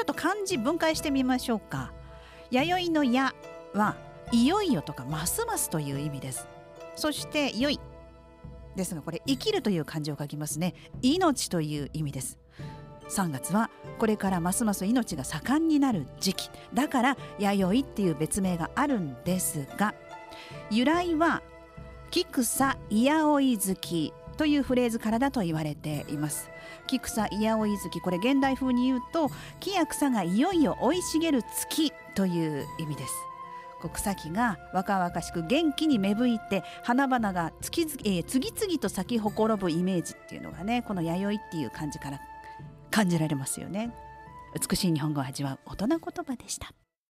ちょっと漢字分解してみましょうか。弥生の矢はいよいよとかますますという意味です。そして良い。ですがこれ生きるという漢字を書きますね。命という意味です。3月はこれからますます命が盛んになる時期。だから弥生っていう別名があるんですが由来は菊草いやおい月。というフレーズからだと言われています。木草いやおい月これ現代風に言うと木や草がいよいよ生い茂る月という意味です。草木が若々しく元気に芽吹いて花々が次々,、えー、次々と咲きほころぶイメージっていうのがねこの弥生っていう感じから感じられますよね。美しい日本語を味わう大人言葉でした。